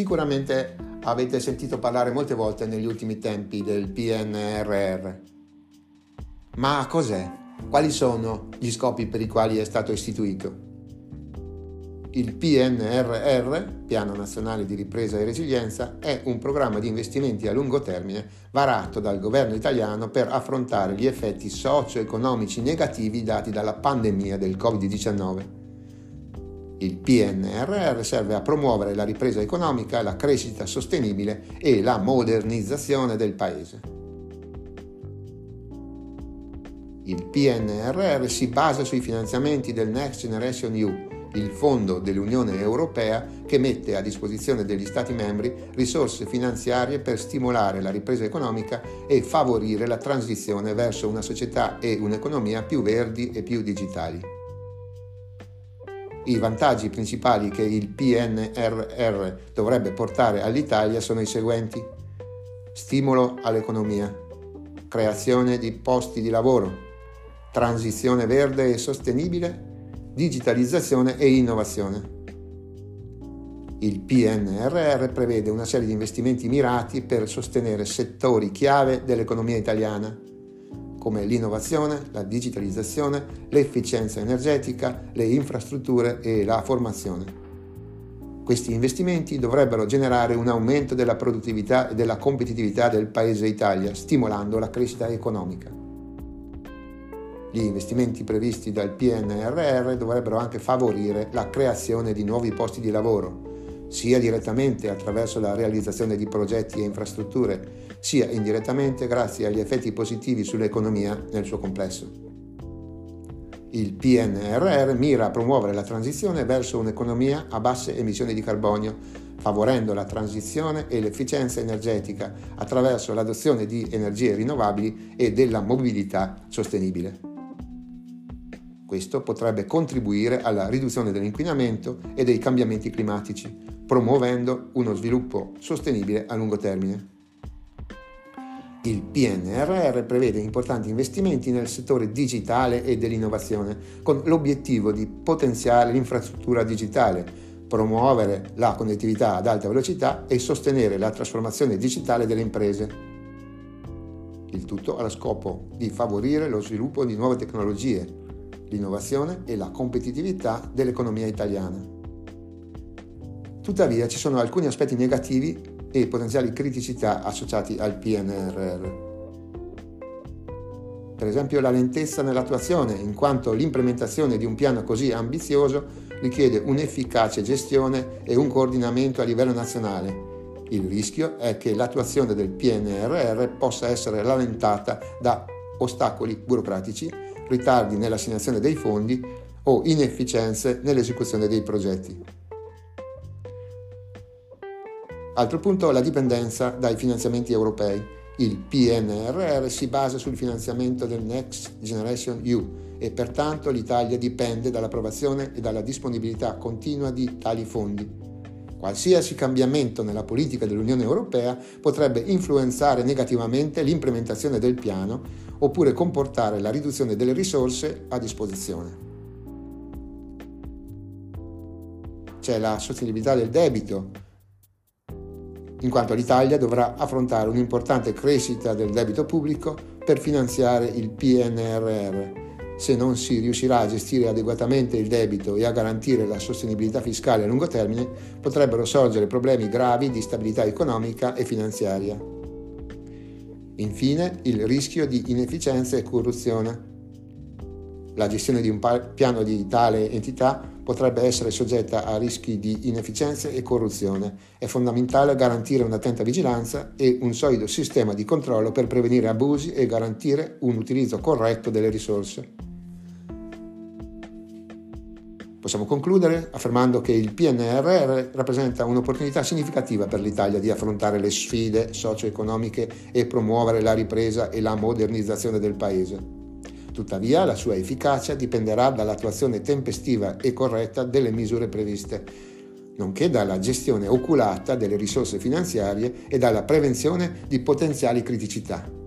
Sicuramente avete sentito parlare molte volte negli ultimi tempi del PNRR. Ma cos'è? Quali sono gli scopi per i quali è stato istituito? Il PNRR, Piano Nazionale di Ripresa e Resilienza, è un programma di investimenti a lungo termine varato dal governo italiano per affrontare gli effetti socio-economici negativi dati dalla pandemia del Covid-19. Il PNRR serve a promuovere la ripresa economica, la crescita sostenibile e la modernizzazione del Paese. Il PNRR si basa sui finanziamenti del Next Generation EU il fondo dell'Unione Europea che mette a disposizione degli Stati membri risorse finanziarie per stimolare la ripresa economica e favorire la transizione verso una società e un'economia più verdi e più digitali. I vantaggi principali che il PNRR dovrebbe portare all'Italia sono i seguenti. Stimolo all'economia, creazione di posti di lavoro, transizione verde e sostenibile digitalizzazione e innovazione. Il PNRR prevede una serie di investimenti mirati per sostenere settori chiave dell'economia italiana, come l'innovazione, la digitalizzazione, l'efficienza energetica, le infrastrutture e la formazione. Questi investimenti dovrebbero generare un aumento della produttività e della competitività del Paese Italia, stimolando la crescita economica. Gli investimenti previsti dal PNRR dovrebbero anche favorire la creazione di nuovi posti di lavoro, sia direttamente attraverso la realizzazione di progetti e infrastrutture, sia indirettamente grazie agli effetti positivi sull'economia nel suo complesso. Il PNRR mira a promuovere la transizione verso un'economia a basse emissioni di carbonio, favorendo la transizione e l'efficienza energetica attraverso l'adozione di energie rinnovabili e della mobilità sostenibile. Questo potrebbe contribuire alla riduzione dell'inquinamento e dei cambiamenti climatici, promuovendo uno sviluppo sostenibile a lungo termine. Il PNRR prevede importanti investimenti nel settore digitale e dell'innovazione, con l'obiettivo di potenziare l'infrastruttura digitale, promuovere la connettività ad alta velocità e sostenere la trasformazione digitale delle imprese. Il tutto allo scopo di favorire lo sviluppo di nuove tecnologie, l'innovazione e la competitività dell'economia italiana. Tuttavia ci sono alcuni aspetti negativi e potenziali criticità associati al PNRR. Per esempio la lentezza nell'attuazione, in quanto l'implementazione di un piano così ambizioso richiede un'efficace gestione e un coordinamento a livello nazionale. Il rischio è che l'attuazione del PNRR possa essere rallentata da ostacoli burocratici ritardi nell'assegnazione dei fondi o inefficienze nell'esecuzione dei progetti. Altro punto, la dipendenza dai finanziamenti europei. Il PNRR si basa sul finanziamento del Next Generation EU e pertanto l'Italia dipende dall'approvazione e dalla disponibilità continua di tali fondi. Qualsiasi cambiamento nella politica dell'Unione Europea potrebbe influenzare negativamente l'implementazione del piano oppure comportare la riduzione delle risorse a disposizione. C'è la sostenibilità del debito, in quanto l'Italia dovrà affrontare un'importante crescita del debito pubblico per finanziare il PNRR se non si riuscirà a gestire adeguatamente il debito e a garantire la sostenibilità fiscale a lungo termine, potrebbero sorgere problemi gravi di stabilità economica e finanziaria. Infine, il rischio di inefficienza e corruzione. La gestione di un piano di tale entità potrebbe essere soggetta a rischi di inefficienza e corruzione. È fondamentale garantire un'attenta vigilanza e un solido sistema di controllo per prevenire abusi e garantire un utilizzo corretto delle risorse. Possiamo concludere affermando che il PNRR rappresenta un'opportunità significativa per l'Italia di affrontare le sfide socio-economiche e promuovere la ripresa e la modernizzazione del Paese. Tuttavia la sua efficacia dipenderà dall'attuazione tempestiva e corretta delle misure previste, nonché dalla gestione oculata delle risorse finanziarie e dalla prevenzione di potenziali criticità.